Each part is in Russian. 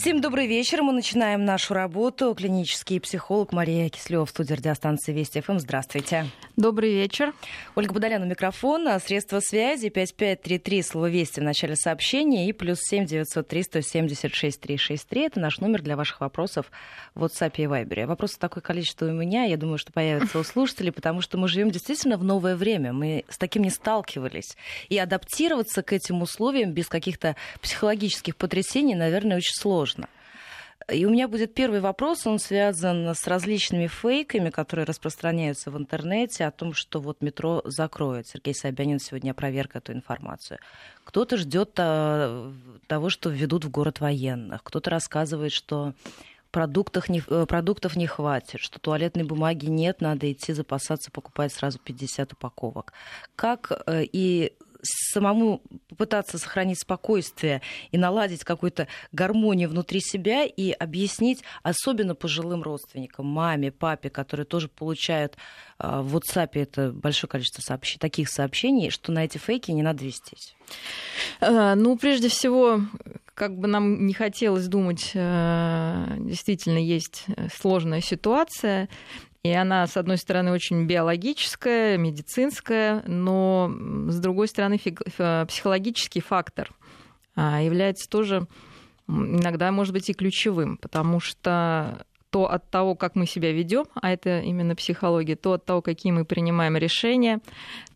Всем добрый вечер. Мы начинаем нашу работу. Клинический психолог Мария Кислева в студии радиостанции Вести ФМ. Здравствуйте. Добрый вечер. Ольга Бодолян у микрофона. Средства связи 5533, слово «Вести» в начале сообщения и плюс 7 903 176 363. Это наш номер для ваших вопросов в WhatsApp и Viber. Вопросов такое количество у меня. Я думаю, что появится у слушателей, потому что мы живем действительно в новое время. Мы с таким не сталкивались. И адаптироваться к этим условиям без каких-то психологических потрясений, наверное, очень сложно. И у меня будет первый вопрос, он связан с различными фейками, которые распространяются в интернете о том, что вот метро закроют. Сергей Собянин сегодня опроверг эту информацию. Кто-то ждет а, того, что введут в город военных, кто-то рассказывает, что продуктов не, э, продуктов не хватит, что туалетной бумаги нет, надо идти запасаться, покупать сразу 50 упаковок. Как э, и самому попытаться сохранить спокойствие и наладить какую-то гармонию внутри себя и объяснить, особенно пожилым родственникам, маме, папе, которые тоже получают а, в WhatsApp это большое количество сообщений, таких сообщений, что на эти фейки не надо вестись. А, ну, прежде всего, как бы нам не хотелось думать, а, действительно есть сложная ситуация. И она, с одной стороны, очень биологическая, медицинская, но, с другой стороны, психологический фактор а, является тоже иногда, может быть, и ключевым, потому что то от того, как мы себя ведем, а это именно психология, то от того, какие мы принимаем решения,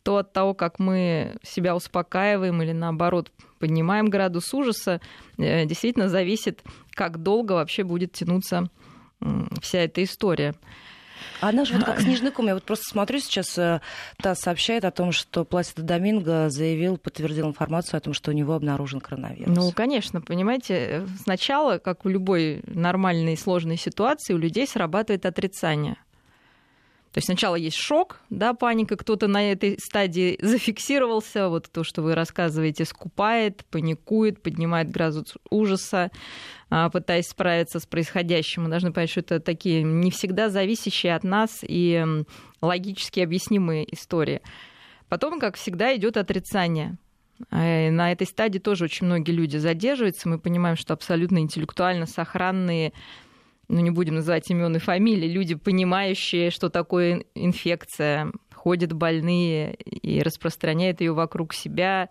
то от того, как мы себя успокаиваем или наоборот поднимаем градус ужаса, э, действительно зависит, как долго вообще будет тянуться вся эта история. Она же вот как снежный ком. Я вот просто смотрю сейчас, э, ТАСС сообщает о том, что Пласида Доминго заявил, подтвердил информацию о том, что у него обнаружен коронавирус. Ну, конечно, понимаете, сначала, как в любой нормальной сложной ситуации, у людей срабатывает отрицание. То есть сначала есть шок, да, паника, кто-то на этой стадии зафиксировался, вот то, что вы рассказываете, скупает, паникует, поднимает градус ужаса, а, пытаясь справиться с происходящим. Мы должны понять, что это такие не всегда зависящие от нас и логически объяснимые истории. Потом, как всегда, идет отрицание. А, на этой стадии тоже очень многие люди задерживаются. Мы понимаем, что абсолютно интеллектуально сохранные ну не будем называть имен и фамилии, люди, понимающие, что такое инфекция, ходят больные и распространяют ее вокруг себя,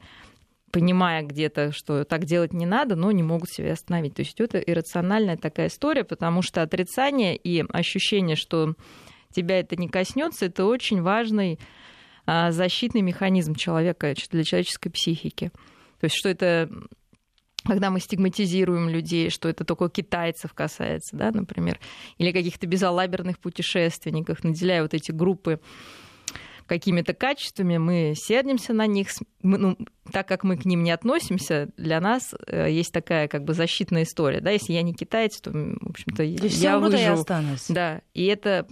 понимая где-то, что так делать не надо, но не могут себя остановить. То есть это иррациональная такая история, потому что отрицание и ощущение, что тебя это не коснется, это очень важный а, защитный механизм человека для человеческой психики. То есть что это когда мы стигматизируем людей, что это только китайцев касается, да, например, или каких-то безалаберных путешественников, наделяя вот эти группы какими-то качествами, мы сердимся на них, ну, так как мы к ним не относимся, для нас э, есть такая как бы защитная история, да, если я не китаец, то, в общем-то, я выживу. Я останусь. Да, и это,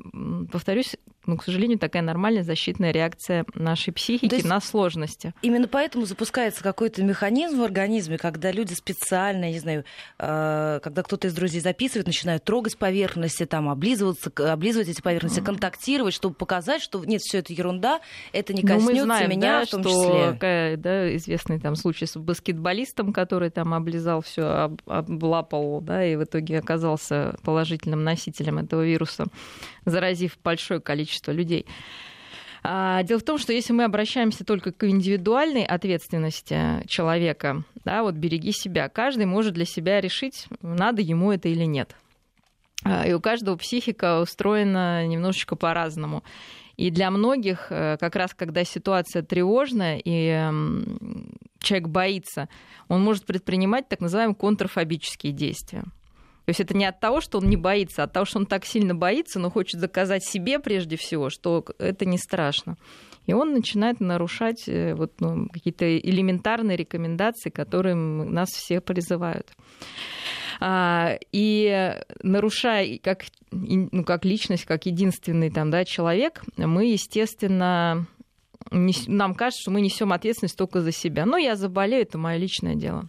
повторюсь, ну, к сожалению, такая нормальная защитная реакция нашей психики на сложности. Именно поэтому запускается какой-то механизм в организме, когда люди специально, не знаю, э, когда кто-то из друзей записывает, начинают трогать поверхности, там, облизываться, облизывать эти поверхности, контактировать, чтобы показать, что нет, все это ерунда, это не коснется ну, знаем, меня да, в том что, числе. Да, известный там случай с баскетболистом, который там облизал все, облапал, да, и в итоге оказался положительным носителем этого вируса, заразив большое количество количество людей. А, дело в том, что если мы обращаемся только к индивидуальной ответственности человека, да, вот береги себя, каждый может для себя решить, надо ему это или нет. А, и у каждого психика устроена немножечко по-разному. И для многих, э, как раз когда ситуация тревожная и человек боится, он может предпринимать так называемые контрфобические действия. То есть это не от того, что он не боится, а от того, что он так сильно боится, но хочет заказать себе прежде всего, что это не страшно. И он начинает нарушать э, вот, ну, какие-то элементарные рекомендации, которые нас все призывают. А, и нарушая как, ну, как личность, как единственный там, да, человек, мы, естественно, нам кажется, что мы несем ответственность только за себя. Но я заболею, это мое личное дело.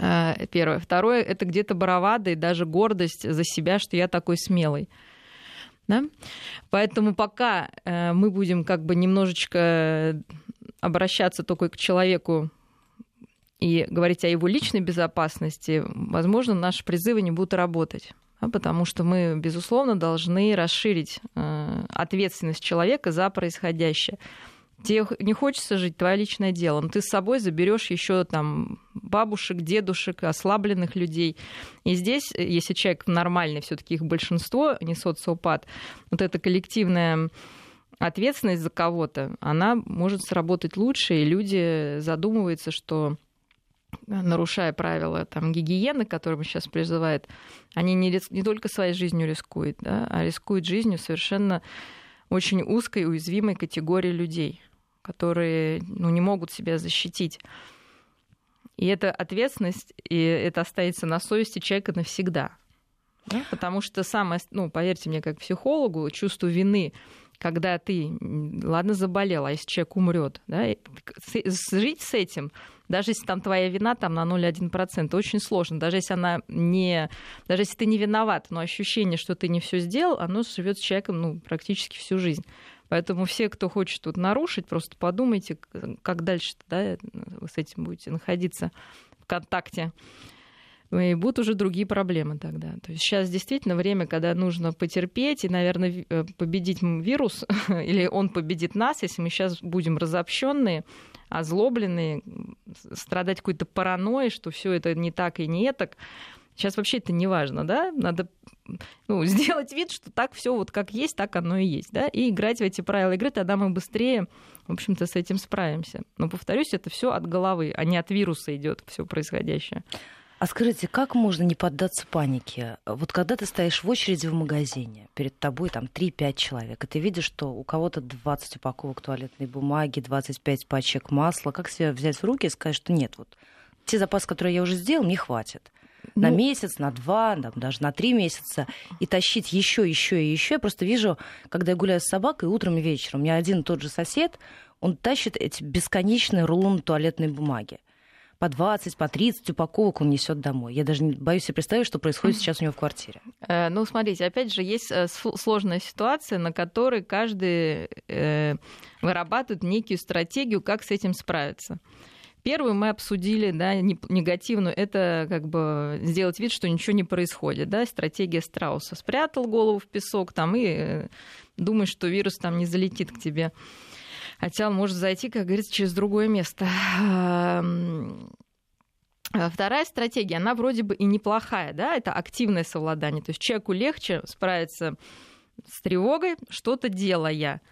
Э, первое. Второе, это где-то бравада и даже гордость за себя, что я такой смелый. Да? Поэтому пока э, мы будем как бы немножечко обращаться только к человеку и говорить о его личной безопасности, возможно, наши призывы не будут работать. Да, потому что мы, безусловно, должны расширить э, ответственность человека за происходящее. Тебе не хочется жить, твое личное дело. Но ты с собой заберешь еще там бабушек, дедушек, ослабленных людей. И здесь, если человек нормальный, все-таки их большинство, не социопат, вот эта коллективная ответственность за кого-то, она может сработать лучше, и люди задумываются, что нарушая правила там, гигиены, которые сейчас призывают, они не, не только своей жизнью рискуют, да, а рискуют жизнью совершенно очень узкой, уязвимой категории людей, которые ну, не могут себя защитить. И эта ответственность, и это останется на совести человека навсегда. Да? Потому что самое, ну, поверьте мне, как психологу, чувство вины когда ты, ладно, заболел, а если человек умрет, да, жить с этим, даже если там твоя вина там на 0,1%, очень сложно. Даже если она не, даже если ты не виноват, но ощущение, что ты не все сделал, оно живет с человеком ну, практически всю жизнь. Поэтому все, кто хочет тут нарушить, просто подумайте, как дальше да, вы с этим будете находиться в контакте и будут уже другие проблемы тогда. То есть сейчас действительно время, когда нужно потерпеть и, наверное, э, победить вирус, или он победит нас, если мы сейчас будем разобщенные, озлобленные, страдать какой-то паранойей, что все это не так и не так. Сейчас вообще это не важно, да? Надо ну, сделать вид, что так все вот как есть, так оно и есть, да? И играть в эти правила игры, тогда мы быстрее, в общем-то, с этим справимся. Но повторюсь, это все от головы, а не от вируса идет все происходящее. А скажите, как можно не поддаться панике? Вот когда ты стоишь в очереди в магазине, перед тобой там 3-5 человек, и ты видишь, что у кого-то 20 упаковок туалетной бумаги, 25 пачек масла, как себя взять в руки и сказать, что нет, вот те запасы, которые я уже сделал, мне хватит. Ну... На месяц, на два, там, даже на три месяца. И тащить еще, еще и еще. Я просто вижу, когда я гуляю с собакой утром и вечером, у меня один и тот же сосед, он тащит эти бесконечные рулоны туалетной бумаги по 20, по 30 упаковок он несет домой. Я даже не боюсь себе представить, что происходит сейчас у него в квартире. Э, ну, смотрите, опять же, есть э, сложная ситуация, на которой каждый э, вырабатывает некую стратегию, как с этим справиться. Первую мы обсудили, да, негативную, это как бы сделать вид, что ничего не происходит, да, стратегия страуса. Спрятал голову в песок там и думаешь, что вирус там не залетит к тебе хотя он может зайти, как говорится, через другое место. Вторая стратегия, она вроде бы и неплохая, да, это активное совладание. То есть человеку легче справиться с тревогой, что-то делая.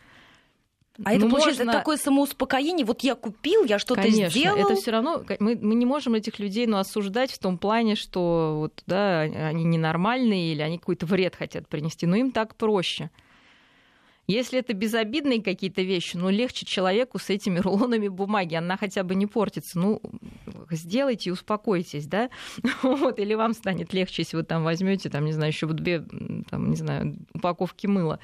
А это, ну, получается, можно... такое самоуспокоение. Вот я купил, я что-то Конечно, сделал. это все равно мы, мы не можем этих людей ну, осуждать в том плане, что вот, да, они ненормальные или они какой-то вред хотят принести. Но им так проще. Если это безобидные какие-то вещи, ну, легче человеку с этими рулонами бумаги, она хотя бы не портится. Ну, сделайте и успокойтесь, да? Вот, или вам станет легче, если вы там возьмете, там, не знаю, еще две, там, не знаю, упаковки мыла.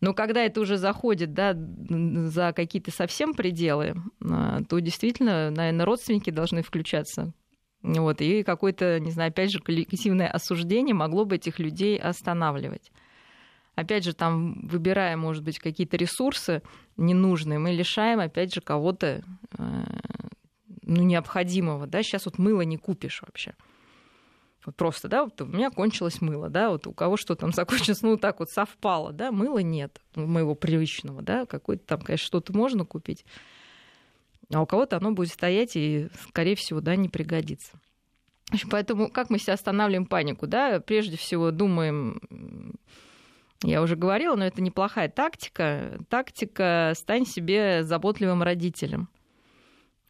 Но когда это уже заходит да, за какие-то совсем пределы, а, то действительно, наверное, родственники должны включаться. Вот, и какое-то, не знаю, опять же, коллективное осуждение могло бы этих людей останавливать опять же, там, выбирая, может быть, какие-то ресурсы ненужные, мы лишаем, опять же, кого-то э, ну, необходимого. Да? Сейчас вот мыло не купишь вообще. Вот просто, да, вот у меня кончилось мыло, да, вот у кого что там закончилось, ну, так вот совпало, да, мыла нет моего привычного, да, какое-то там, конечно, что-то можно купить, а у кого-то оно будет стоять и, скорее всего, да, не пригодится. Поэтому как мы себя останавливаем панику, да, прежде всего думаем, я уже говорила, но это неплохая тактика. Тактика «стань себе заботливым родителем».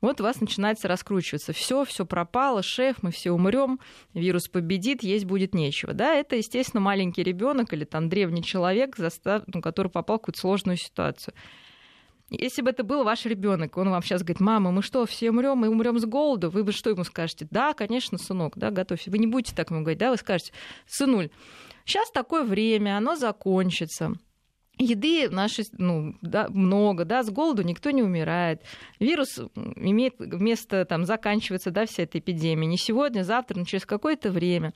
Вот у вас начинается раскручиваться. Все, все пропало, шеф, мы все умрем, вирус победит, есть будет нечего. Да, это, естественно, маленький ребенок или там древний человек, застав... ну, который попал в какую-то сложную ситуацию. Если бы это был ваш ребенок, он вам сейчас говорит, мама, мы что, все умрем, мы умрем с голоду, вы бы что ему скажете? Да, конечно, сынок, да, готовься. Вы не будете так ему говорить, да, вы скажете, сынуль, Сейчас такое время, оно закончится. Еды нашей, ну, да, много, да, с голоду никто не умирает. Вирус имеет место там заканчиваться, да, вся эта эпидемия. Не сегодня, завтра, но через какое-то время.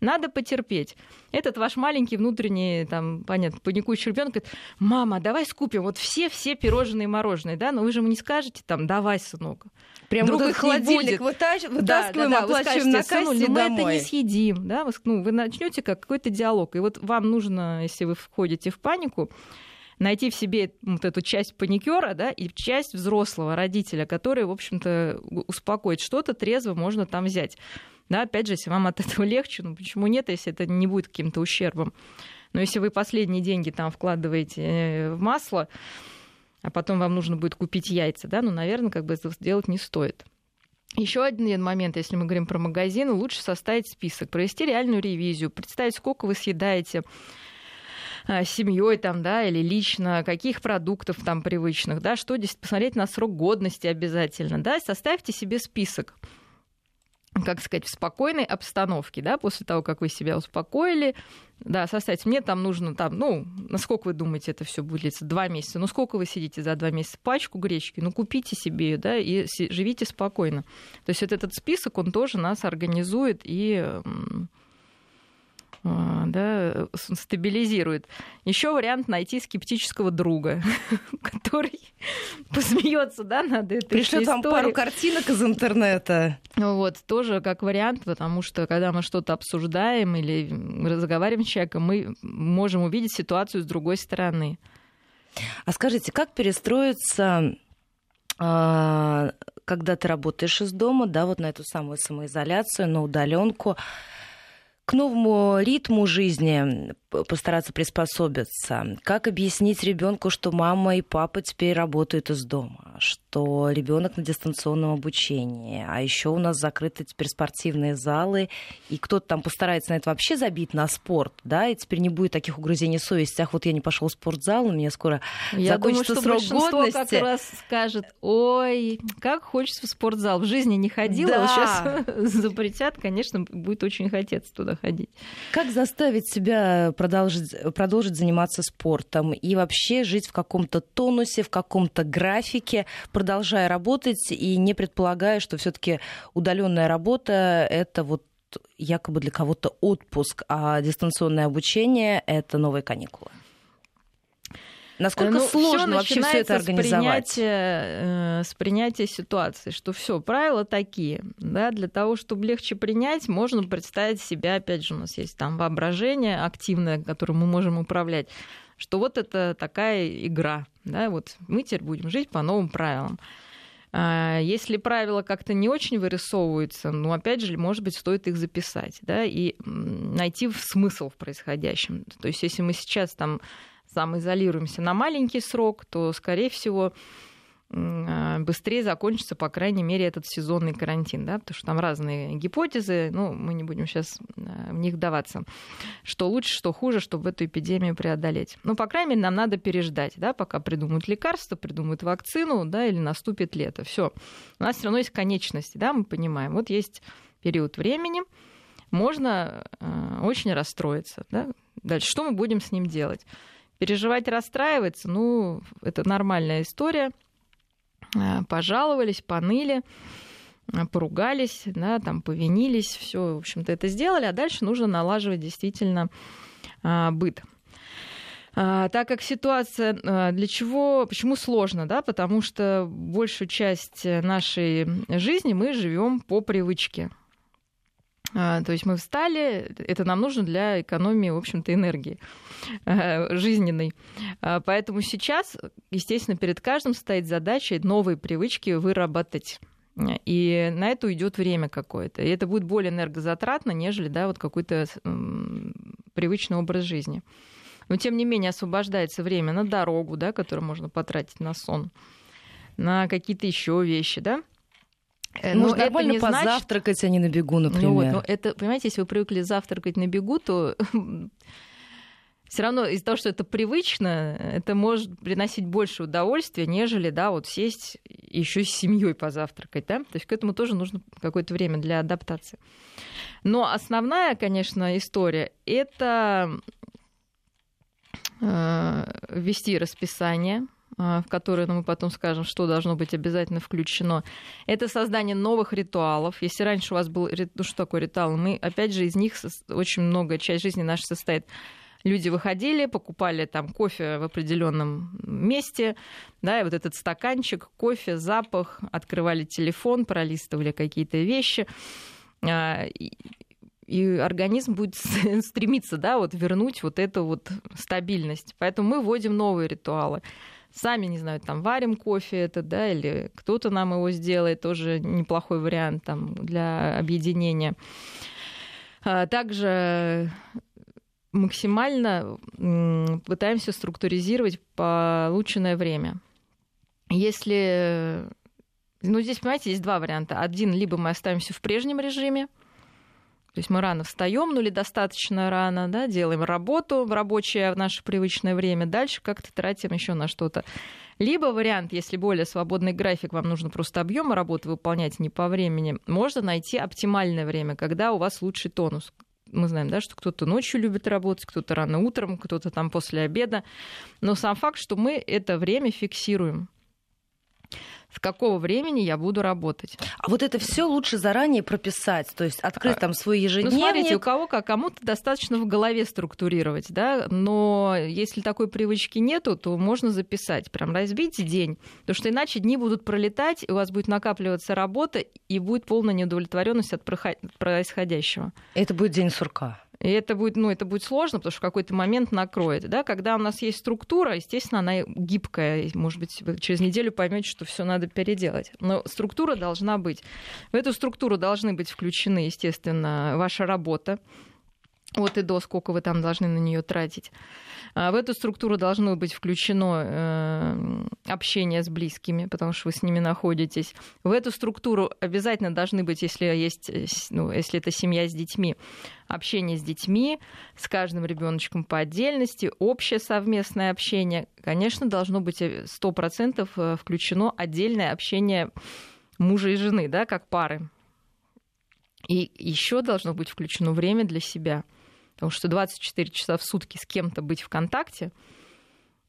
Надо потерпеть. Этот ваш маленький внутренний, там, понятно, паникующий ребенок говорит, мама, давай скупим вот все-все пирожные и мороженые, да, но вы же ему не скажете, там, давай, сынок. Прям Вдруг вот их холодильник вытач... вытаскиваем, да, да, да, оплачиваем на кассе ну, мы это не съедим, да, вы, ну, вы начнете как какой-то диалог, и вот вам нужно, если вы входите в панику, найти в себе вот эту часть паникера, да, и часть взрослого родителя, который, в общем-то, успокоит. Что-то трезво можно там взять. Да, опять же, если вам от этого легче, ну почему нет, если это не будет каким-то ущербом. Но если вы последние деньги там вкладываете э, в масло, а потом вам нужно будет купить яйца, да, ну, наверное, как бы это сделать не стоит. Еще один момент, если мы говорим про магазины, лучше составить список, провести реальную ревизию, представить, сколько вы съедаете семьей там, да, или лично, каких продуктов там привычных, да, что здесь посмотреть на срок годности обязательно, да, составьте себе список как сказать, в спокойной обстановке, да, после того, как вы себя успокоили, да, составьте, мне там нужно, там, ну, насколько вы думаете, это все будет длиться? Два месяца. Ну, сколько вы сидите за два месяца? Пачку гречки, ну, купите себе ее, да, и живите спокойно. То есть вот этот список, он тоже нас организует и да, стабилизирует. Еще вариант найти скептического друга, который посмеется да, над этой Пришлет вам пару картинок из интернета. Вот, тоже как вариант, потому что когда мы что-то обсуждаем или разговариваем с человеком, мы можем увидеть ситуацию с другой стороны. А скажите, как перестроиться а, когда ты работаешь из дома, да, вот на эту самую самоизоляцию, на удаленку, к новому ритму жизни постараться приспособиться? Как объяснить ребенку, что мама и папа теперь работают из дома, что ребенок на дистанционном обучении, а еще у нас закрыты теперь спортивные залы, и кто-то там постарается на это вообще забить на спорт, да, и теперь не будет таких угрызений совести, ах, вот я не пошел в спортзал, у меня скоро я закончится думаю, что срок годности. как раз скажет, ой, как хочется в спортзал, в жизни не ходила, да. сейчас запретят, конечно, будет очень хотеться туда ходить. Как заставить себя продолжить, продолжить заниматься спортом и вообще жить в каком-то тонусе, в каком-то графике, продолжая работать и не предполагая, что все-таки удаленная работа это вот якобы для кого-то отпуск, а дистанционное обучение это новые каникулы. Насколько ну, сложно вообще все это организовать? С принятия, э, с принятия ситуации, что все, правила такие. Да, для того, чтобы легче принять, можно представить себя, опять же, у нас есть там воображение активное, которым мы можем управлять, что вот это такая игра. Да, вот мы теперь будем жить по новым правилам. А, если правила как-то не очень вырисовываются, ну, опять же, может быть, стоит их записать, да, и найти смысл в происходящем. То есть, если мы сейчас там самоизолируемся на маленький срок, то, скорее всего, а, быстрее закончится, по крайней мере, этот сезонный карантин, да, потому что там разные гипотезы, ну, мы не будем сейчас а, в них вдаваться, что лучше, что хуже, чтобы эту эпидемию преодолеть. Ну, по крайней мере, нам надо переждать, да, пока придумают лекарства, придумают вакцину, да, или наступит лето. Все. У нас все равно есть конечности, да, мы понимаем. Вот есть период времени, можно э, очень расстроиться, да. Дальше, что мы будем с ним делать? Переживать, расстраиваться, ну, это нормальная история. А, пожаловались, поныли, а, поругались, да, там повинились, все, в общем-то, это сделали, а дальше нужно налаживать действительно а, быт. Так как ситуация для чего, почему сложно, да, потому что большую часть нашей жизни мы живем по привычке. А, то есть мы встали, это нам нужно для экономии, в общем-то, энергии а, жизненной. А, поэтому сейчас, естественно, перед каждым стоит задача новые привычки выработать. И на это уйдет время какое-то. И это будет более энергозатратно, нежели да, вот какой-то привычный образ жизни. Но, тем не менее, освобождается время на дорогу, да, которое можно потратить на сон, на какие-то еще вещи, да, Э, ну, Можно нормально не позавтракать, значит... а не на бегу, например. Ну, вот, но это, понимаете, если вы привыкли завтракать на бегу, то все равно из-за того, что это привычно, это может приносить больше удовольствия, нежели, да, вот сесть еще с семьей позавтракать, да. То есть к этому тоже нужно какое-то время для адаптации. Но основная, конечно, история это э, ввести расписание, в которые ну, мы потом скажем, что должно быть обязательно включено. Это создание новых ритуалов. Если раньше у вас был, ну что такое ритуал, мы, опять же, из них очень много, часть жизни наша состоит люди выходили, покупали там кофе в определенном месте, да, и вот этот стаканчик, кофе, запах, открывали телефон, пролистывали какие-то вещи, а, и организм будет стремиться, да, вот вернуть вот эту вот стабильность. Поэтому мы вводим новые ритуалы. Сами, не знаю, там варим кофе это, да, или кто-то нам его сделает, тоже неплохой вариант там для объединения. А, также максимально пытаемся структуризировать полученное время. Если... Ну, здесь, понимаете, есть два варианта. Один, либо мы остаемся в прежнем режиме, то есть мы рано встаем, ну или достаточно рано, да, делаем работу в рабочее в наше привычное время, дальше как-то тратим еще на что-то. Либо вариант, если более свободный график, вам нужно просто объемы работы выполнять не по времени, можно найти оптимальное время, когда у вас лучший тонус, мы знаем, да, что кто-то ночью любит работать, кто-то рано утром, кто-то там после обеда. Но сам факт, что мы это время фиксируем с какого времени я буду работать. А вот это все лучше заранее прописать, то есть открыть а, там свой ежедневник. Ну, смотрите, у кого как, кому-то достаточно в голове структурировать, да, но если такой привычки нету, то можно записать, прям разбить день, потому что иначе дни будут пролетать, и у вас будет накапливаться работа, и будет полная неудовлетворенность от происходящего. Это будет день сурка. И это будет, ну, это будет сложно, потому что в какой-то момент накроет. Да? Когда у нас есть структура, естественно, она гибкая. Может быть, вы через неделю поймете, что все надо переделать. Но структура должна быть. В эту структуру должны быть включены, естественно, ваша работа от и до, сколько вы там должны на нее тратить. А в эту структуру должно быть включено э, общение с близкими, потому что вы с ними находитесь. В эту структуру обязательно должны быть, если есть, э, ну, если это семья с детьми, общение с детьми, с каждым ребеночком по отдельности, общее совместное общение. Конечно, должно быть 100% э, включено отдельное общение мужа и жены, да, как пары. И еще должно быть включено время для себя – Потому что 24 часа в сутки с кем-то быть в контакте,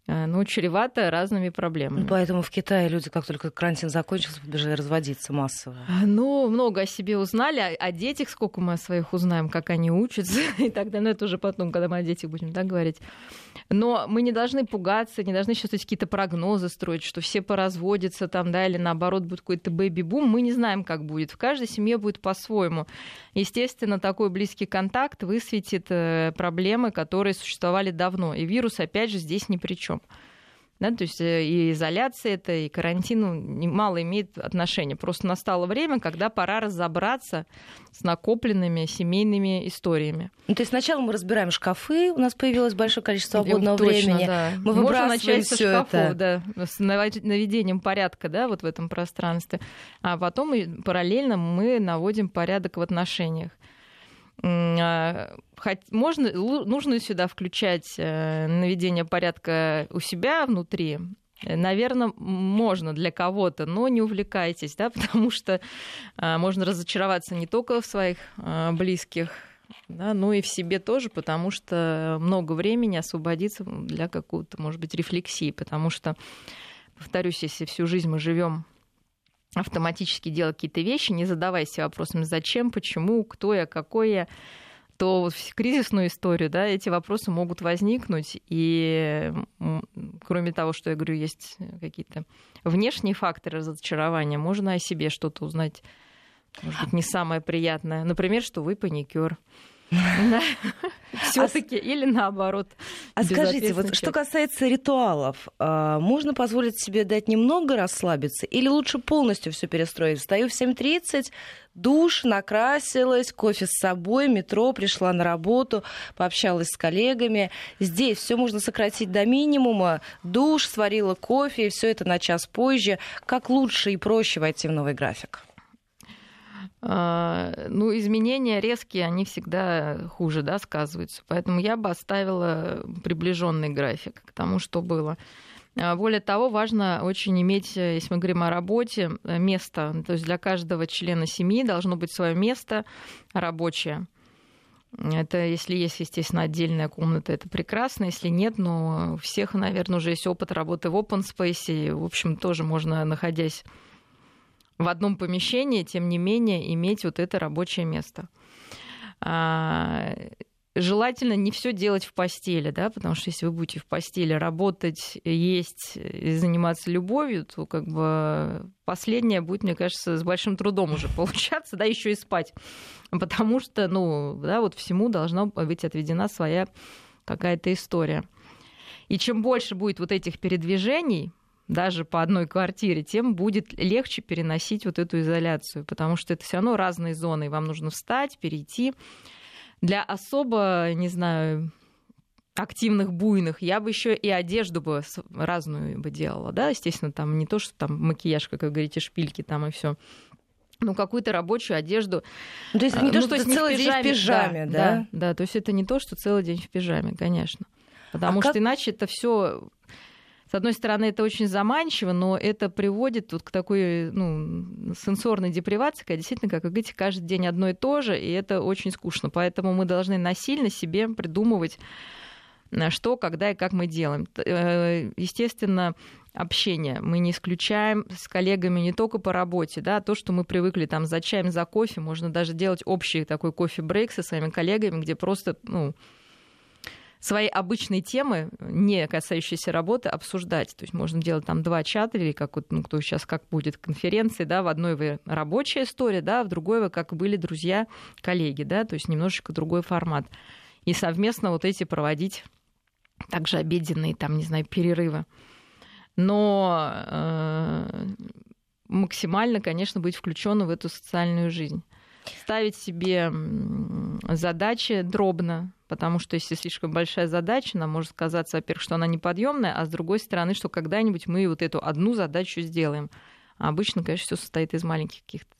ну, чревато разными проблемами. Ну, поэтому в Китае люди, как только карантин закончился, побежали разводиться массово. А, ну, много о себе узнали, о, о детях, сколько мы о своих узнаем, как они учатся и так далее. Но это уже потом, когда мы о детях будем так говорить. Но мы не должны пугаться, не должны сейчас какие-то прогнозы строить, что все поразводятся там, да, или наоборот будет какой-то бэби-бум. Мы не знаем, как будет. В каждой семье будет по-своему. Естественно, такой близкий контакт высветит э, проблемы, которые существовали давно. И вирус, опять же, здесь ни при чем. Да, то есть э, и изоляция это, и карантин ну, мало имеет отношения. Просто настало время, когда пора разобраться с накопленными семейными историями. Ну, то есть сначала мы разбираем шкафы, у нас появилось большое количество свободного Точно, времени. Да. Мы Можно начать со шкафов, это. да, с наведением порядка да, вот в этом пространстве. А потом параллельно мы наводим порядок в отношениях. А, можно, нужно сюда включать э, наведение порядка у себя внутри, Наверное, можно для кого-то, но не увлекайтесь, да, потому что а, можно разочароваться не только в своих а, близких, да, но и в себе тоже, потому что много времени освободится для какого-то, может быть, рефлексии, потому что, повторюсь, если всю жизнь мы живем автоматически делать какие-то вещи, не задавая себе вопросами, зачем, почему, кто я, какой я, то в кризисную историю, да, эти вопросы могут возникнуть. И кроме того, что я говорю, есть какие-то внешние факторы разочарования, можно о себе что-то узнать, может быть, не самое приятное. Например, что вы паникер. Все-таки а или наоборот. А скажите, вот что касается ритуалов, а, можно позволить себе дать немного расслабиться или лучше полностью все перестроить? Встаю в 7.30, душ, накрасилась, кофе с собой, метро, пришла на работу, пообщалась с коллегами. Здесь все можно сократить до минимума. Душ, сварила кофе, все это на час позже. Как лучше и проще войти в новый график? А, ну, изменения резкие, они всегда хуже, да, сказываются. Поэтому я бы оставила приближенный график к тому, что было. А, более того, важно очень иметь, если мы говорим о работе, место. То есть для каждого члена семьи должно быть свое место рабочее. Это если есть, естественно, отдельная комната, это прекрасно. Если нет, но у всех, наверное, уже есть опыт работы в open space. И, в общем, тоже можно, находясь в одном помещении, тем не менее, иметь вот это рабочее место. А, желательно не все делать в постели, да, потому что если вы будете в постели работать, есть и заниматься любовью, то как бы последнее будет, мне кажется, с большим трудом уже получаться, да, еще и спать, потому что, ну, да, вот всему должна быть отведена своя какая-то история. И чем больше будет вот этих передвижений, даже по одной квартире, тем будет легче переносить вот эту изоляцию, потому что это все равно разные зоны, и вам нужно встать, перейти. Для особо, не знаю, активных, буйных, я бы еще и одежду бы разную бы делала, да, естественно, там не то, что там макияж, как вы говорите, шпильки там и все, ну, какую-то рабочую одежду. Ну, то есть это не то, ну, что то целый день в пижаме, да, да? Да, да, то есть это не то, что целый день в пижаме, конечно. Потому а что как... иначе это все с одной стороны, это очень заманчиво, но это приводит тут к такой ну, сенсорной депривации, когда действительно, как вы говорите, каждый день одно и то же, и это очень скучно. Поэтому мы должны насильно себе придумывать, э, что, когда и как мы делаем. Э, естественно, общение. Мы не исключаем с коллегами не только по работе, да, то, что мы привыкли там за чаем, за кофе, можно даже делать общий такой кофе-брейк со своими коллегами, где просто, ну, свои обычные темы, не касающиеся работы, обсуждать. То есть можно делать там два чата, или как вот, ну, кто сейчас как будет конференции, да, в одной вы рабочая история, да, в другой вы как были друзья, коллеги, да, то есть немножечко другой формат. И совместно вот эти проводить также обеденные, там, не знаю, перерывы. Но э, максимально, конечно, быть включенным в эту социальную жизнь ставить себе задачи дробно, потому что если слишком большая задача, нам может казаться, во-первых, что она неподъемная, а с другой стороны, что когда-нибудь мы вот эту одну задачу сделаем. А обычно, конечно, все состоит из маленьких каких-то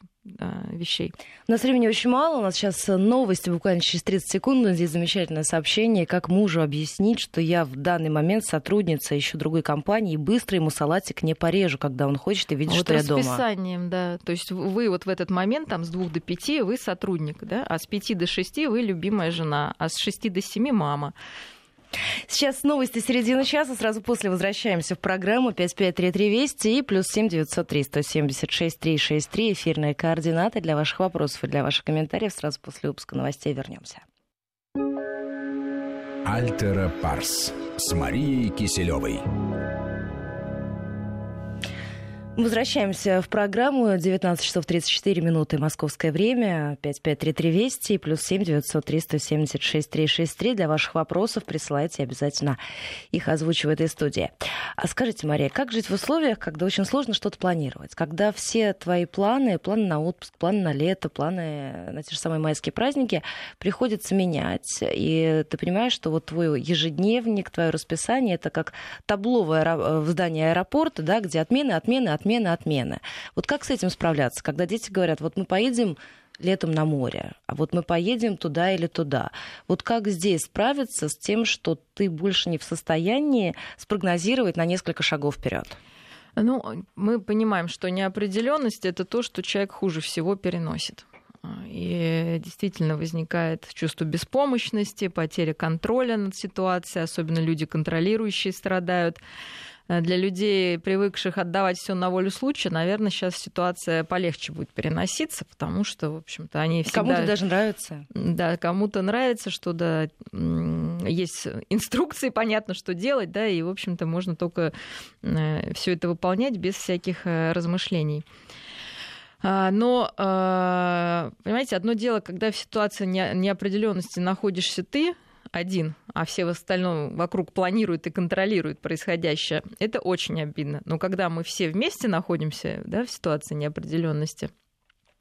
вещей. У нас времени очень мало. У нас сейчас новости буквально через 30 секунд. Но здесь замечательное сообщение. Как мужу объяснить, что я в данный момент сотрудница еще другой компании и быстро ему салатик не порежу, когда он хочет и видит, вот что я дома. расписанием, да. То есть вы вот в этот момент там с двух до пяти вы сотрудник, да, а с пяти до шести вы любимая жена, а с шести до семи мама. Сейчас новости середины часа. Сразу после возвращаемся в программу 5533 Вести и плюс 7903 176 363. Эфирные координаты для ваших вопросов и для ваших комментариев. Сразу после выпуска новостей вернемся. Альтера Парс с Марией Киселевой. Возвращаемся в программу. 19 часов 34 минуты московское время. 5533 Вести плюс 7 903 176 363. Для ваших вопросов присылайте обязательно их озвучу в этой студии. А скажите, Мария, как жить в условиях, когда очень сложно что-то планировать? Когда все твои планы, планы на отпуск, планы на лето, планы на те же самые майские праздники приходится менять. И ты понимаешь, что вот твой ежедневник, твое расписание, это как табловое в здании аэропорта, да, где отмены, отмены, отмены отмены, отмены. Вот как с этим справляться, когда дети говорят, вот мы поедем летом на море, а вот мы поедем туда или туда. Вот как здесь справиться с тем, что ты больше не в состоянии спрогнозировать на несколько шагов вперед? Ну, мы понимаем, что неопределенность это то, что человек хуже всего переносит. И действительно возникает чувство беспомощности, потеря контроля над ситуацией, особенно люди контролирующие страдают. Э, для людей, привыкших отдавать все на волю случая, наверное, сейчас ситуация полегче будет переноситься, потому что, в общем-то, они всегда... Кому-то даже нравится. Да, кому-то нравится, что да, есть инструкции, понятно, что делать, да, и, в общем-то, можно только э, все это выполнять без всяких э, размышлений. А, но, понимаете, одно дело, когда в ситуации неопределенности находишься ты, один, а все в остальном вокруг планируют и контролируют происходящее, это очень обидно. Но когда мы все вместе находимся да, в ситуации неопределенности,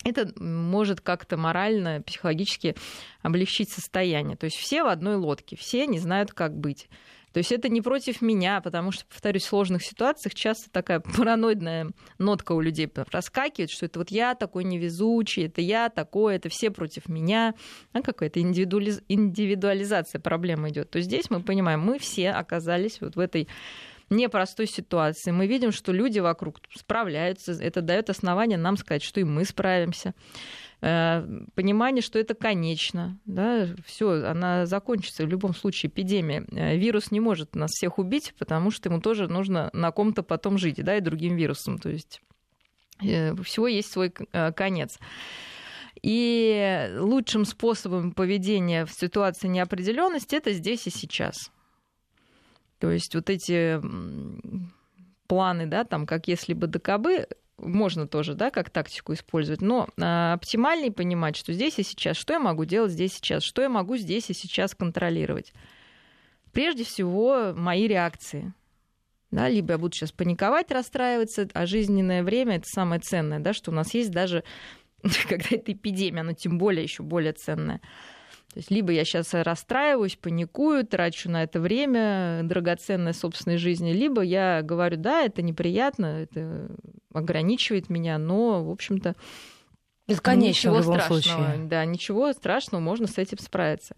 это может как-то морально, психологически облегчить состояние. То есть все в одной лодке, все не знают, как быть. То есть это не против меня, потому что, повторюсь, в сложных ситуациях часто такая параноидная нотка у людей проскакивает, что это вот я такой невезучий, это я такой, это все против меня. А какая-то индивидуализ... индивидуализация проблемы идет. То здесь мы понимаем, мы все оказались вот в этой непростой ситуации. Мы видим, что люди вокруг справляются. Это дает основание нам сказать, что и мы справимся. Э, понимание, что это конечно, да, все, она закончится в любом случае эпидемия. Э, вирус не может нас всех убить, потому что ему тоже нужно на ком-то потом жить, да, и другим вирусом, то есть э, всего есть свой конец. И лучшим способом поведения в ситуации неопределенности это здесь и сейчас. То есть вот эти планы, да, там, как если бы ДКБ, можно тоже, да, как тактику использовать, но э, оптимальнее понимать, что здесь и сейчас, что я могу делать здесь и сейчас, что я могу здесь и сейчас контролировать. Прежде всего, мои реакции. Да, либо я буду сейчас паниковать, расстраиваться, а жизненное время это самое ценное, да, что у нас есть даже, когда это эпидемия, оно тем более еще более ценное. То есть либо я сейчас расстраиваюсь, паникую, трачу на это время драгоценной собственной жизни, либо я говорю, да, это неприятно, это ограничивает меня, но, в общем-то, Бесконечно, ничего в любом страшного. случае. Да, ничего страшного, можно с этим справиться.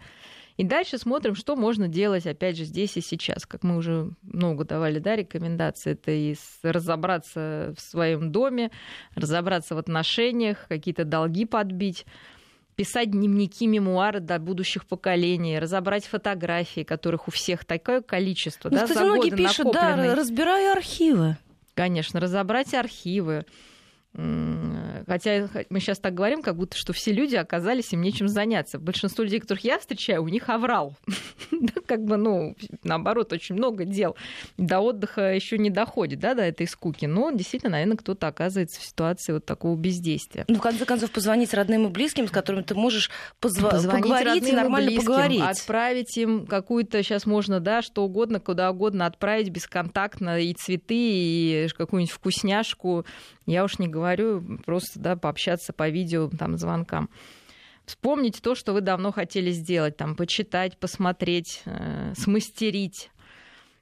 И дальше смотрим, что можно делать, опять же, здесь и сейчас. Как мы уже много давали да, рекомендации, это и разобраться в своем доме, разобраться в отношениях, какие-то долги подбить писать дневники, мемуары для будущих поколений, разобрать фотографии, которых у всех такое количество. Ну, да, кстати, за многие годы пишут, да, накопленные. разбираю архивы. Конечно, разобрать архивы. Хотя мы сейчас так говорим, как будто что все люди оказались им нечем заняться. Большинство людей, которых я встречаю, у них аврал. как бы, ну, наоборот, очень много дел. До отдыха еще не доходит, да, до этой скуки. Но действительно, наверное, кто-то оказывается в ситуации вот такого бездействия. Ну, в конце концов, позвонить родным и близким, с которыми ты можешь Позвонить поговорить и нормально близким, поговорить. Отправить им какую-то, сейчас можно, да, что угодно, куда угодно отправить бесконтактно и цветы, и какую-нибудь вкусняшку. Я уж не говорю, просто, да, пообщаться по видео, там, звонкам. Вспомнить то, что вы давно хотели сделать, там, почитать, посмотреть, э, смастерить,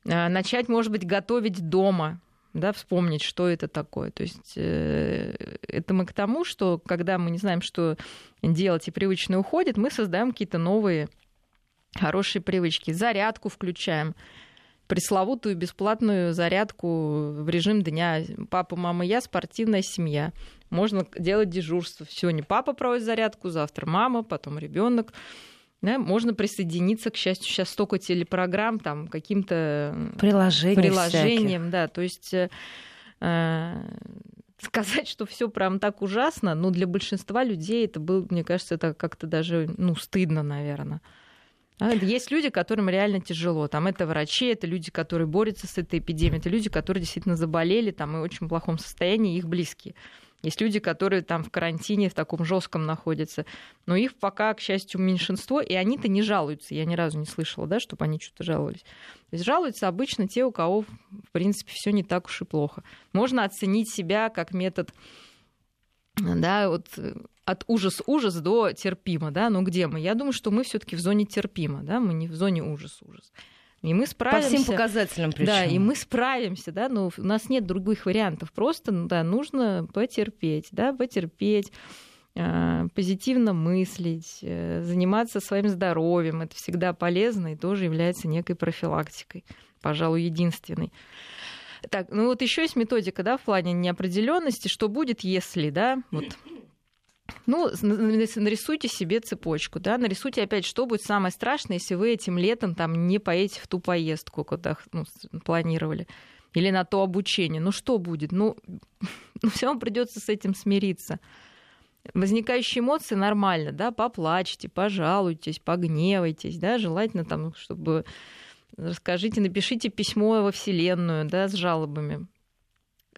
э, начать, может быть, готовить дома, да, вспомнить, что это такое. То есть э, это мы к тому, что когда мы не знаем, что делать, и привычное уходит, мы создаем какие-то новые хорошие привычки. Зарядку включаем, пресловутую бесплатную зарядку в режим дня. Папа, мама, я, спортивная семья. Можно делать дежурство. Сегодня папа проводит зарядку, завтра мама, потом ребенок. Да, можно присоединиться, к счастью, сейчас столько телепрограмм, там, каким-то приложением, всяких. да, то есть э, э, сказать, что все прям так ужасно, но для большинства людей это был, мне кажется, это как-то даже, ну, стыдно, наверное. А, Есть люди, которым реально тяжело. Там это врачи, это люди, которые борются с этой эпидемией, это люди, которые действительно заболели там и в очень плохом состоянии, их близкие. Есть люди, которые там в карантине, в таком жестком находятся. Но их пока, к счастью, меньшинство, и они-то не жалуются. Я ни разу не слышала, да, чтобы они что-то жаловались. То есть жалуются обычно те, у кого, в принципе, все не так уж и плохо. Можно оценить себя как метод да, вот э, от ужас-ужас до терпимо, да, ну где мы? Я думаю, что мы все таки в зоне терпимо, да, мы не в зоне ужас-ужас. И мы По справимся. всем показателям причем. Да, и мы справимся, да, но у нас нет других вариантов. Просто, ну да, нужно потерпеть, да, потерпеть, э, позитивно мыслить, э, заниматься своим здоровьем. Это всегда полезно и тоже является некой профилактикой, пожалуй, единственной. Так, ну вот еще есть методика, да, в плане неопределенности, что будет, если, да, вот ну, нарисуйте себе цепочку, да, нарисуйте опять, что будет самое страшное, если вы этим летом там не поедете в ту поездку, куда ну, планировали, или на то обучение. Ну, что будет? Ну, ну все равно придется с этим смириться. Возникающие эмоции нормально, да, поплачьте, пожалуйтесь, погневайтесь, да, желательно там, чтобы расскажите, напишите письмо во Вселенную, да, с жалобами.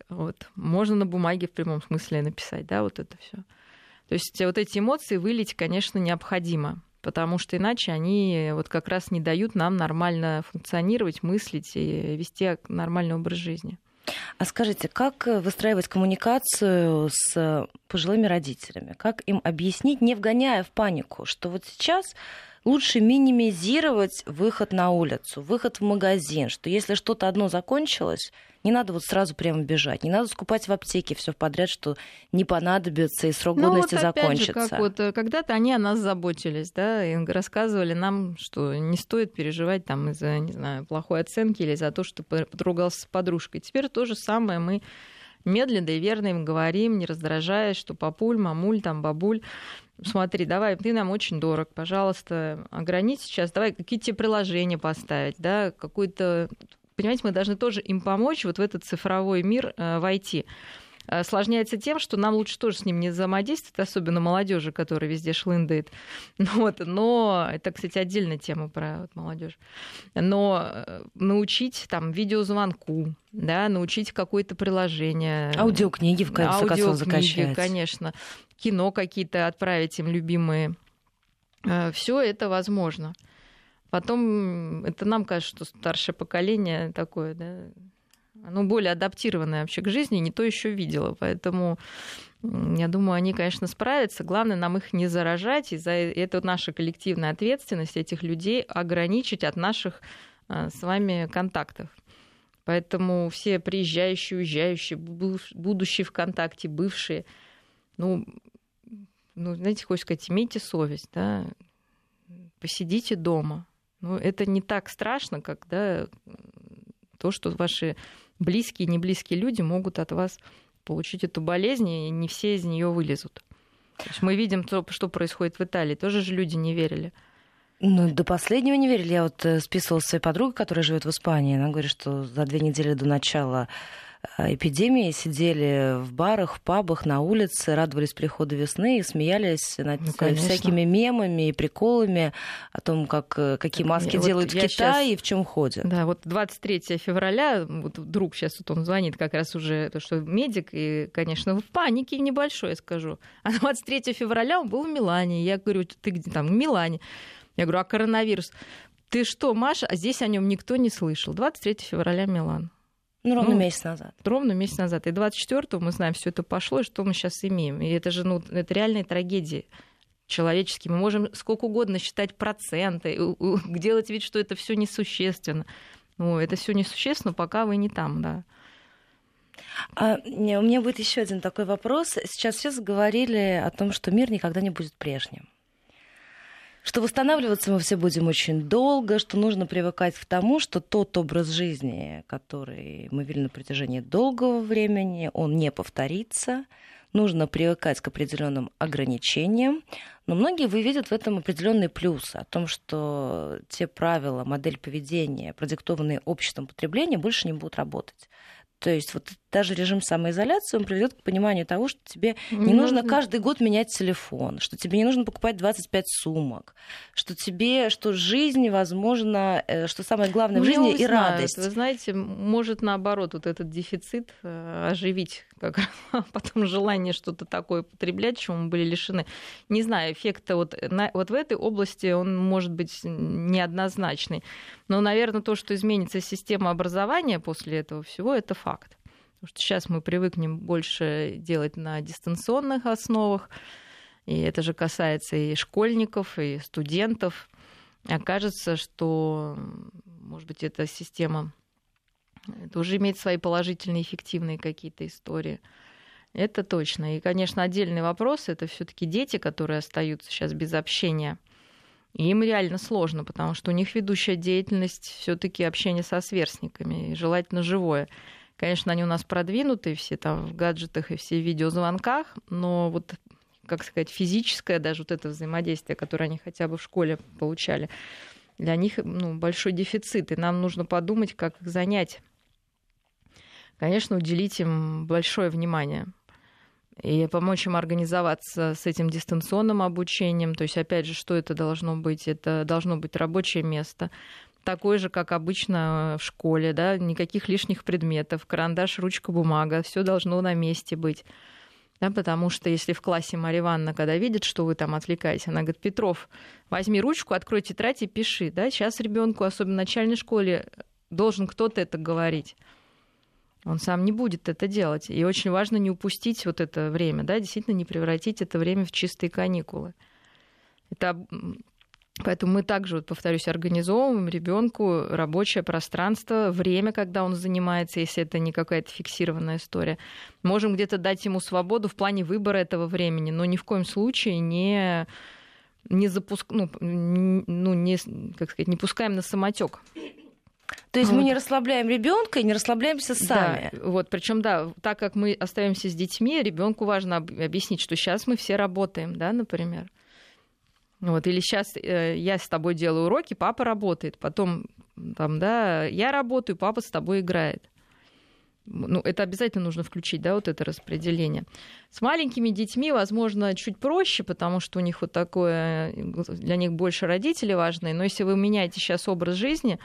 Вот. Можно на бумаге в прямом смысле написать, да, вот это все. То есть вот эти эмоции вылить, конечно, необходимо, потому что иначе они вот как раз не дают нам нормально функционировать, мыслить и вести нормальный образ жизни. А скажите, как выстраивать коммуникацию с пожилыми родителями? Как им объяснить, не вгоняя в панику, что вот сейчас лучше минимизировать выход на улицу, выход в магазин, что если что-то одно закончилось, не надо вот сразу прямо бежать, не надо скупать в аптеке все подряд, что не понадобится и срок ну, годности вот закончится. Же, как вот э, когда-то они о нас заботились, да, и рассказывали нам, что не стоит переживать там из-за, не знаю, плохой оценки или за то, что потругался с подружкой. Теперь то же самое мы медленно и верно им говорим, не раздражаясь, что папуль, мамуль, там, бабуль, смотри, давай, ты нам очень дорог, пожалуйста, ограничь сейчас, давай какие-то тебе приложения поставить, да, какой-то... Понимаете, мы должны тоже им помочь вот в этот цифровой мир э, войти осложняется тем, что нам лучше тоже с ним не взаимодействовать, особенно молодежи, которая везде шлындает. Вот, но это, кстати, отдельная тема про вот, молодежь. Но э, научить там видеозвонку, да, научить какое-то приложение. Аудиокниги в конце концов закачать. конечно. Кино какие-то отправить им любимые. Э, Все это возможно. Потом это нам кажется, что старшее поколение такое, да, оно более адаптированное вообще к жизни, не то еще видела. Поэтому я думаю, они, конечно, справятся. Главное нам их не заражать, и за это наша коллективная ответственность этих людей ограничить от наших а, с вами контактов. Поэтому все приезжающие, уезжающие, будущие контакте, бывшие, ну, ну, знаете, хочется сказать, имейте совесть, да, посидите дома. Ну, это не так страшно, когда то, что ваши близкие и неблизкие люди могут от вас получить эту болезнь, и не все из нее вылезут. То есть мы видим, то, что происходит в Италии. Тоже же люди не верили. Ну, до последнего не верили. Я вот э, списывалась с своей подругой, которая живет в Испании. Она говорит, что за две недели до начала эпидемии сидели в барах, в пабах, на улице, радовались приходу весны и смеялись над ну, всякими мемами и приколами о том, как, э, какие маски вот делают в Китае сейчас... и в чем ходят. Да, вот 23 февраля, вот друг сейчас вот он звонит как раз уже, то, что медик, и, конечно, в панике небольшой, я скажу. А 23 февраля он был в Милане. Я говорю, ты где там? В Милане. Я говорю, а коронавирус? Ты что, Маша? А здесь о нем никто не слышал. 23 февраля Милан. Ну, ровно ну, месяц назад. Ровно месяц назад. И 24-го мы знаем, все это пошло, и что мы сейчас имеем. И это же ну, это реальные трагедии человеческие. Мы можем сколько угодно считать проценты, делать вид, что это все несущественно. Ну, это все несущественно, пока вы не там, да. А, не, у меня будет еще один такой вопрос. Сейчас все заговорили о том, что мир никогда не будет прежним что восстанавливаться мы все будем очень долго, что нужно привыкать к тому, что тот образ жизни, который мы вели на протяжении долгого времени, он не повторится. Нужно привыкать к определенным ограничениям, но многие выведут в этом определенные плюсы о том, что те правила, модель поведения, продиктованные обществом потребления, больше не будут работать. То есть вот даже режим самоизоляции, он приведет к пониманию того, что тебе не, не нужно, нужно каждый год менять телефон, что тебе не нужно покупать 25 сумок, что тебе, что жизнь, возможно, э, что самое главное в ну, жизни и радость. Вы знаете, может наоборот вот этот дефицит э, оживить, как потом желание что-то такое потреблять, чего мы были лишены. Не знаю, эффекта вот, на, вот в этой области он может быть неоднозначный. Но, наверное, то, что изменится система образования после этого всего, это факт. Потому что сейчас мы привыкнем больше делать на дистанционных основах, и это же касается и школьников, и студентов. Окажется, что, может быть, эта система это уже имеет свои положительные, эффективные какие-то истории. Это точно. И, конечно, отдельный вопрос это все-таки дети, которые остаются сейчас без общения. И им реально сложно, потому что у них ведущая деятельность все-таки общение со сверстниками, и желательно живое. Конечно, они у нас продвинутые, все там в гаджетах и все в видеозвонках, но вот как сказать, физическое даже вот это взаимодействие, которое они хотя бы в школе получали, для них ну, большой дефицит, и нам нужно подумать, как их занять. Конечно, уделить им большое внимание и помочь им организоваться с этим дистанционным обучением. То есть, опять же, что это должно быть? Это должно быть рабочее место, такой же, как обычно в школе, да, никаких лишних предметов, карандаш, ручка, бумага, все должно на месте быть. Да, потому что если в классе Мария Ивановна, когда видит, что вы там отвлекаетесь, она говорит, Петров, возьми ручку, открой тетрадь и пиши. Да? Сейчас ребенку, особенно в начальной школе, должен кто-то это говорить. Он сам не будет это делать. И очень важно не упустить вот это время, да, действительно не превратить это время в чистые каникулы. Это Поэтому мы также, вот, повторюсь, организовываем ребенку рабочее пространство, время, когда он занимается, если это не какая-то фиксированная история. Можем где-то дать ему свободу в плане выбора этого времени, но ни в коем случае не не запуск, ну, ну не, как сказать, не пускаем на самотек. То есть вот. мы не расслабляем ребенка и не расслабляемся сами. Да, вот, причем, да, так как мы остаемся с детьми, ребенку важно объяснить, что сейчас мы все работаем, да, например. Вот, или сейчас э, я с тобой делаю уроки, папа работает, потом там, да, я работаю, папа с тобой играет. Ну, это обязательно нужно включить, да, вот это распределение. С маленькими детьми, возможно, чуть проще, потому что у них вот такое, для них больше родители важны. Но если вы меняете сейчас образ жизни,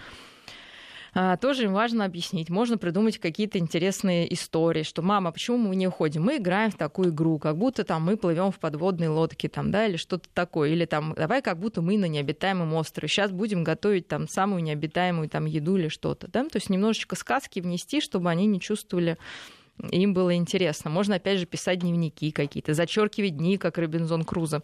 тоже им важно объяснить. Можно придумать какие-то интересные истории, что мама, почему мы не уходим? Мы играем в такую игру, как будто там мы плывем в подводной лодке, там, да, или что-то такое. Или там, давай как будто мы на необитаемом острове. Сейчас будем готовить там самую необитаемую там еду или что-то. Да? То есть немножечко сказки внести, чтобы они не чувствовали им было интересно. Можно, опять же, писать дневники какие-то, зачеркивать дни, как Робинзон Крузо.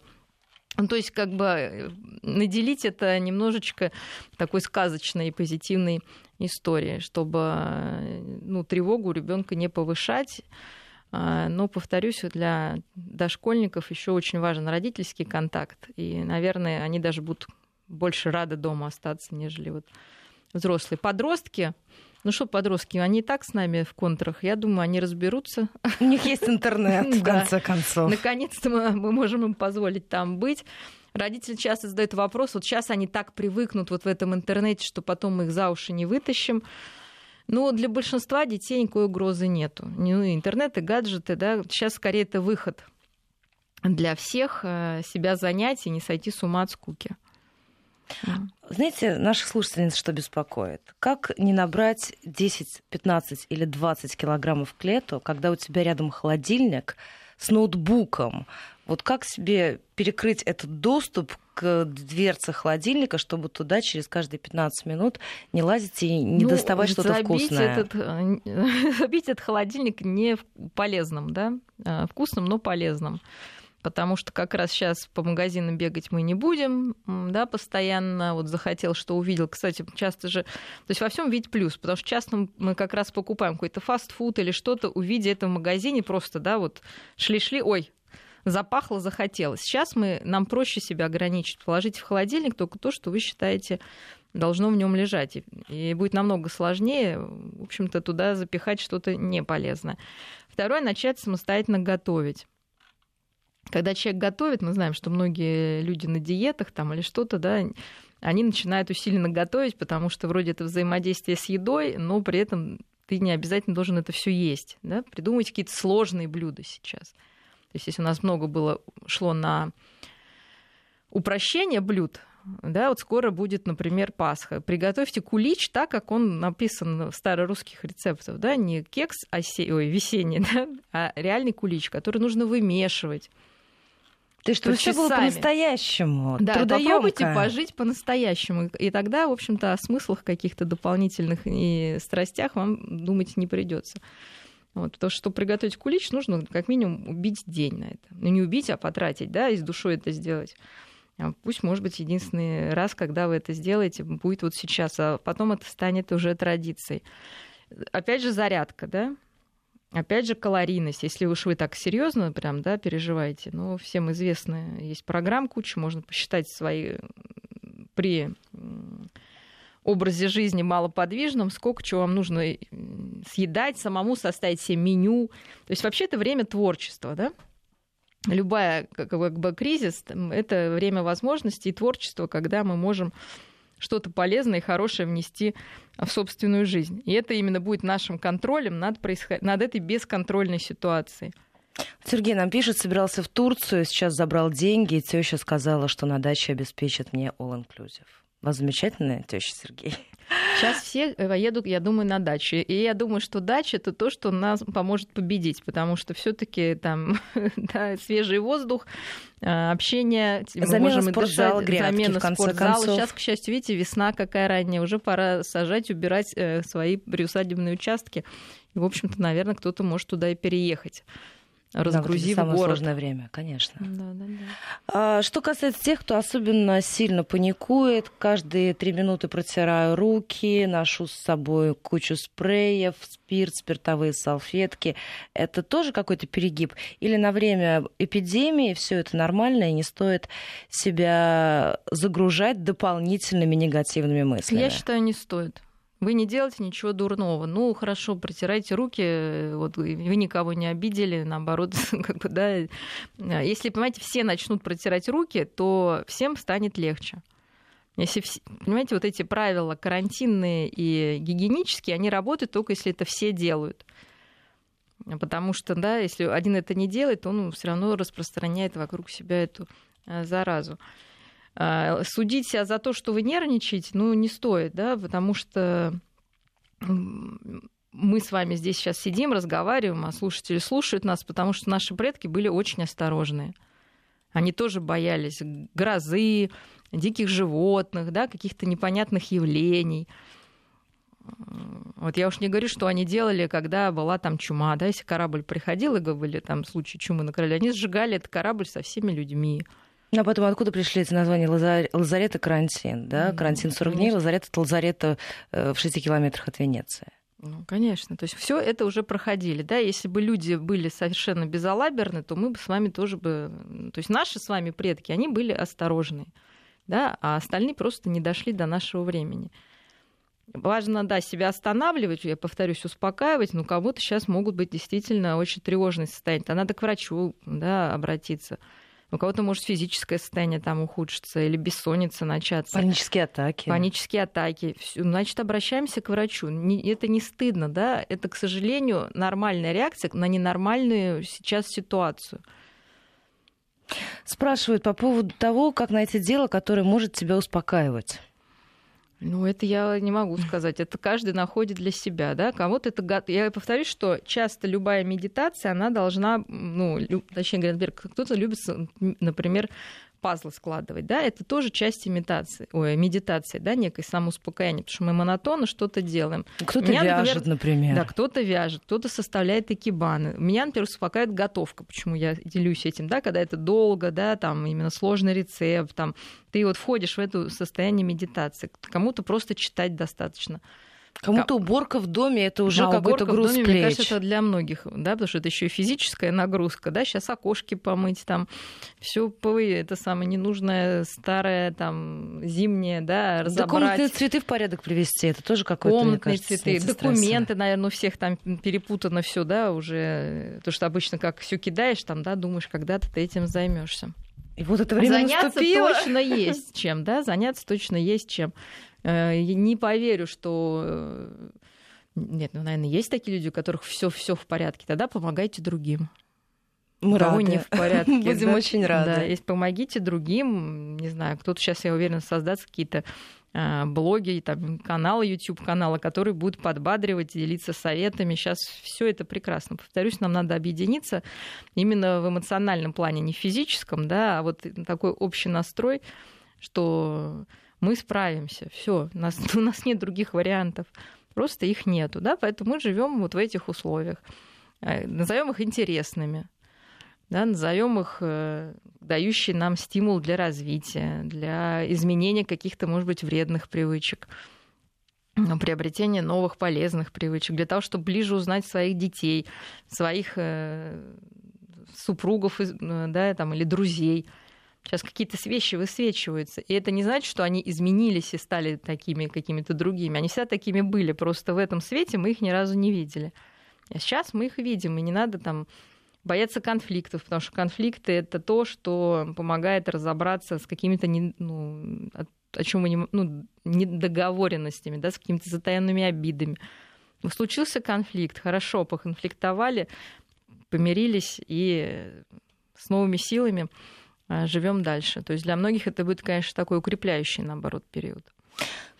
Ну, то есть, как бы э, наделить это немножечко такой сказочной и позитивной историей, чтобы ну, тревогу ребенка не повышать. А, но, повторюсь, для дошкольников еще очень важен родительский контакт. И, наверное, они даже будут больше рады дома остаться, нежели вот взрослые. Подростки, ну что, подростки, они и так с нами в контрах. Я думаю, они разберутся. У них есть интернет, в конце концов. Наконец-то мы можем им позволить там быть. Родители часто задают вопрос, вот сейчас они так привыкнут вот в этом интернете, что потом мы их за уши не вытащим. Но для большинства детей никакой угрозы нету. Ну, интернет и гаджеты, да, сейчас скорее это выход для всех э, себя занять и не сойти с ума от скуки. Знаете, наших слушательниц что беспокоит? Как не набрать 10, 15 или 20 килограммов к лету, когда у тебя рядом холодильник с ноутбуком? Вот как себе перекрыть этот доступ к дверце холодильника, чтобы туда через каждые 15 минут не лазить и не ну, доставать что-то вкусное? Этот, э, забить этот холодильник не полезным, да? А, вкусным, но полезным потому что как раз сейчас по магазинам бегать мы не будем, да, постоянно вот захотел, что увидел. Кстати, часто же, то есть во всем видеть плюс, потому что часто мы как раз покупаем какой-то фастфуд или что-то, увидя это в магазине, просто, да, вот шли-шли, ой, запахло, захотелось. Сейчас мы, нам проще себя ограничить, положить в холодильник только то, что вы считаете должно в нем лежать. И будет намного сложнее, в общем-то, туда запихать что-то неполезное. Второе, начать самостоятельно готовить. Когда человек готовит, мы знаем, что многие люди на диетах там или что-то, да, они начинают усиленно готовить, потому что вроде это взаимодействие с едой, но при этом ты не обязательно должен это все есть. Да? Придумать какие-то сложные блюда сейчас. То есть если у нас много было, шло на упрощение блюд, да, вот скоро будет, например, Пасха. Приготовьте кулич так, как он написан в старорусских рецептах, да, не кекс осе... Ой, весенний, да, а реальный кулич, который нужно вымешивать то есть, чтобы все было по-настоящему. Да, попробуйте пожить по-настоящему. И тогда, в общем-то, о смыслах каких-то дополнительных и страстях вам думать не придется. Вот, потому что, чтобы приготовить кулич, нужно как минимум убить день на это. Ну, не убить, а потратить, да, и с душой это сделать. А пусть, может быть, единственный раз, когда вы это сделаете, будет вот сейчас, а потом это станет уже традицией. Опять же, зарядка, да? Опять же, калорийность. Если уж вы так серьезно прям, да, переживаете, ну, всем известно, есть программ куча, можно посчитать свои при образе жизни малоподвижном, сколько чего вам нужно съедать, самому составить себе меню. То есть вообще это время творчества, да? Любая как бы кризис — это время возможностей и творчества, когда мы можем что-то полезное и хорошее внести в собственную жизнь. И это именно будет нашим контролем над, происход... над этой бесконтрольной ситуацией. Сергей нам пишет, собирался в Турцию, сейчас забрал деньги, и теща сказала, что на даче обеспечит мне all-inclusive. У вас замечательная теща, Сергей. Сейчас все э, едут, я думаю, на дачу. И я думаю, что дача это то, что нас поможет победить, потому что все-таки там да, свежий воздух, э, общение, замена можем спортзала, дышать, замена в конце спортзала. Концов. Сейчас, к счастью, видите, весна какая ранняя, уже пора сажать, убирать э, свои приусадебные участки. И, в общем-то, наверное, кто-то может туда и переехать разгрузив да, вот город. сложное время, конечно. Да, да, да. А, что касается тех, кто особенно сильно паникует, каждые три минуты протираю руки, ношу с собой кучу спреев, спирт, спиртовые салфетки. Это тоже какой-то перегиб? Или на время эпидемии все это нормально и не стоит себя загружать дополнительными негативными мыслями? Я считаю, не стоит. Вы не делаете ничего дурного. Ну, хорошо, протирайте руки, вот вы никого не обидели, наоборот, как бы, да. Если, понимаете, все начнут протирать руки, то всем станет легче. Если, понимаете, вот эти правила карантинные и гигиенические, они работают только если это все делают. Потому что, да, если один это не делает, он все равно распространяет вокруг себя эту э, заразу. А, судить себя за то, что вы нервничаете, ну, не стоит, да, потому что мы с вами здесь сейчас сидим, разговариваем, а слушатели слушают нас, потому что наши предки были очень осторожные. Они тоже боялись грозы, диких животных, да, каких-то непонятных явлений. Вот я уж не говорю, что они делали, когда была там чума, да, если корабль приходил, и были там случаи чумы на короле, они сжигали этот корабль со всеми людьми. Ну, а потом откуда пришли эти названия лазар... лазарет и карантин? Да? Карантин 40 дней, лазарет это лазарет э, в 6 километрах от Венеции. Ну, конечно. То есть все это уже проходили. Да? Если бы люди были совершенно безалаберны, то мы бы с вами тоже бы... То есть наши с вами предки, они были осторожны. Да? А остальные просто не дошли до нашего времени. Важно, да, себя останавливать, я повторюсь, успокаивать, но у кого-то сейчас могут быть действительно очень тревожные состояния. А надо к врачу да, обратиться у кого-то может физическое состояние там ухудшиться или бессонница начаться. Панические атаки. Панические атаки. Значит, обращаемся к врачу. Это не стыдно, да? Это, к сожалению, нормальная реакция на ненормальную сейчас ситуацию. Спрашивают по поводу того, как найти дело, которое может тебя успокаивать. Ну, это я не могу сказать. Это каждый находит для себя, да. Кому-то это... Я повторюсь, что часто любая медитация, она должна, ну, точнее говоря, кто-то любит, например, пазлы складывать, да, это тоже часть имитации, ой, медитации, да, некой самоуспокоения, потому что мы монотонно что-то делаем. Кто-то Меня, вяжет, например, Да, кто-то вяжет, кто-то составляет экибаны. Меня, например, успокаивает готовка, почему я делюсь этим, да, когда это долго, да, там именно сложный рецепт, там, ты вот входишь в это состояние медитации, кому-то просто читать достаточно. Кому-то уборка в доме это уже да, какой-то груз доме, плеч. Мне кажется, это для многих, да, потому что это еще и физическая нагрузка, да, сейчас окошки помыть, там все это самое ненужное, старое, там зимнее, да, разобрать. Да комнатные цветы в порядок привести, это тоже какой-то, Комнатные кажется, цветы, документы, наверное, у всех там перепутано все, да, уже, то что обычно как все кидаешь, там, да, думаешь, когда-то ты этим займешься. И вот это время Заняться наступило. точно есть чем, да, заняться точно есть чем. Э, не поверю, что э, нет, ну, наверное, есть такие люди, у которых все все в порядке. Тогда помогайте другим. Мы рады. не в порядке. Будем да? очень рады. Да, если помогите другим, не знаю, кто-то сейчас, я уверена, создаст какие-то э, блоги, там, каналы, YouTube каналы, которые будут подбадривать, делиться советами. Сейчас все это прекрасно. Повторюсь, нам надо объединиться именно в эмоциональном плане, не в физическом, да, а вот такой общий настрой, что мы справимся. Все, у нас, у нас нет других вариантов. Просто их нету, да, поэтому мы живем вот в этих условиях. Э, назовем их интересными, да, назовем их э, дающие нам стимул для развития, для изменения каких-то, может быть, вредных привычек приобретения новых полезных привычек, для того, чтобы ближе узнать своих детей, своих э, супругов да, там, или друзей. Сейчас какие-то вещи высвечиваются. И это не значит, что они изменились и стали такими какими-то другими. Они всегда такими были. Просто в этом свете мы их ни разу не видели. А сейчас мы их видим, и не надо там бояться конфликтов, потому что конфликты это то, что помогает разобраться с какими-то не, ну, о чем мы не, ну, недоговоренностями, да, с какими-то затаенными обидами. Случился конфликт, хорошо, поконфликтовали, помирились и с новыми силами живем дальше. То есть для многих это будет, конечно, такой укрепляющий, наоборот, период.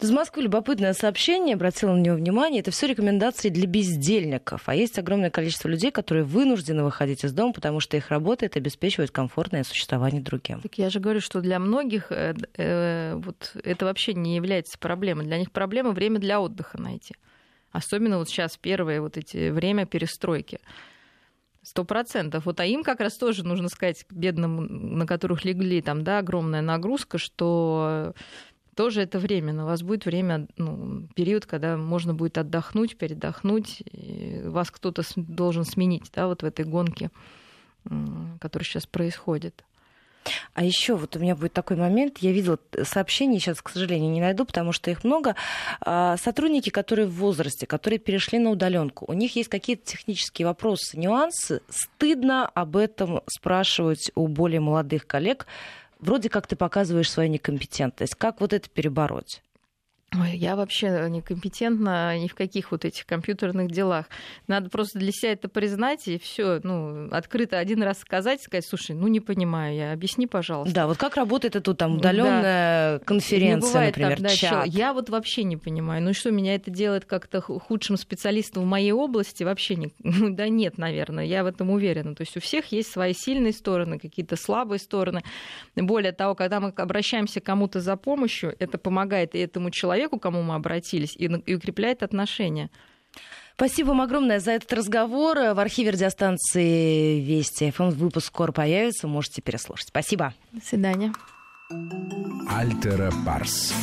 Из Москвы любопытное сообщение, обратила на него внимание. Это все рекомендации для бездельников. А есть огромное количество людей, которые вынуждены выходить из дома, потому что их работа это обеспечивает комфортное существование другим. Так я же говорю, что для многих э, э, вот это вообще не является проблемой. Для них проблема время для отдыха найти. Особенно вот сейчас первое вот эти время перестройки. Сто процентов. Вот а им как раз тоже нужно сказать бедным, на которых легли там, да, огромная нагрузка, что тоже это временно. У вас будет время, ну, период, когда можно будет отдохнуть, передохнуть, и вас кто-то должен сменить, да, вот в этой гонке, которая сейчас происходит. А еще вот у меня будет такой момент, я видела сообщения, сейчас, к сожалению, не найду, потому что их много. А, сотрудники, которые в возрасте, которые перешли на удаленку, у них есть какие-то технические вопросы, нюансы. Стыдно об этом спрашивать у более молодых коллег. Вроде как ты показываешь свою некомпетентность. Как вот это перебороть? Ой, я вообще некомпетентна ни в каких вот этих компьютерных делах. Надо просто для себя это признать и все, ну, открыто один раз сказать, сказать, слушай, ну не понимаю я, объясни, пожалуйста. Да, вот как работает эта там удаленная да. конференция, например, там, да, чат? Я вот вообще не понимаю. Ну что, меня это делает как-то худшим специалистом в моей области? Вообще не... Ну да нет, наверное, я в этом уверена. То есть у всех есть свои сильные стороны, какие-то слабые стороны. Более того, когда мы обращаемся к кому-то за помощью, это помогает и этому человеку, человеку, к кому мы обратились, и, и укрепляет отношения. Спасибо вам огромное за этот разговор. В архиве радиостанции Вести ФМ выпуск скоро появится, можете переслушать. Спасибо. До свидания. Альтера Парс.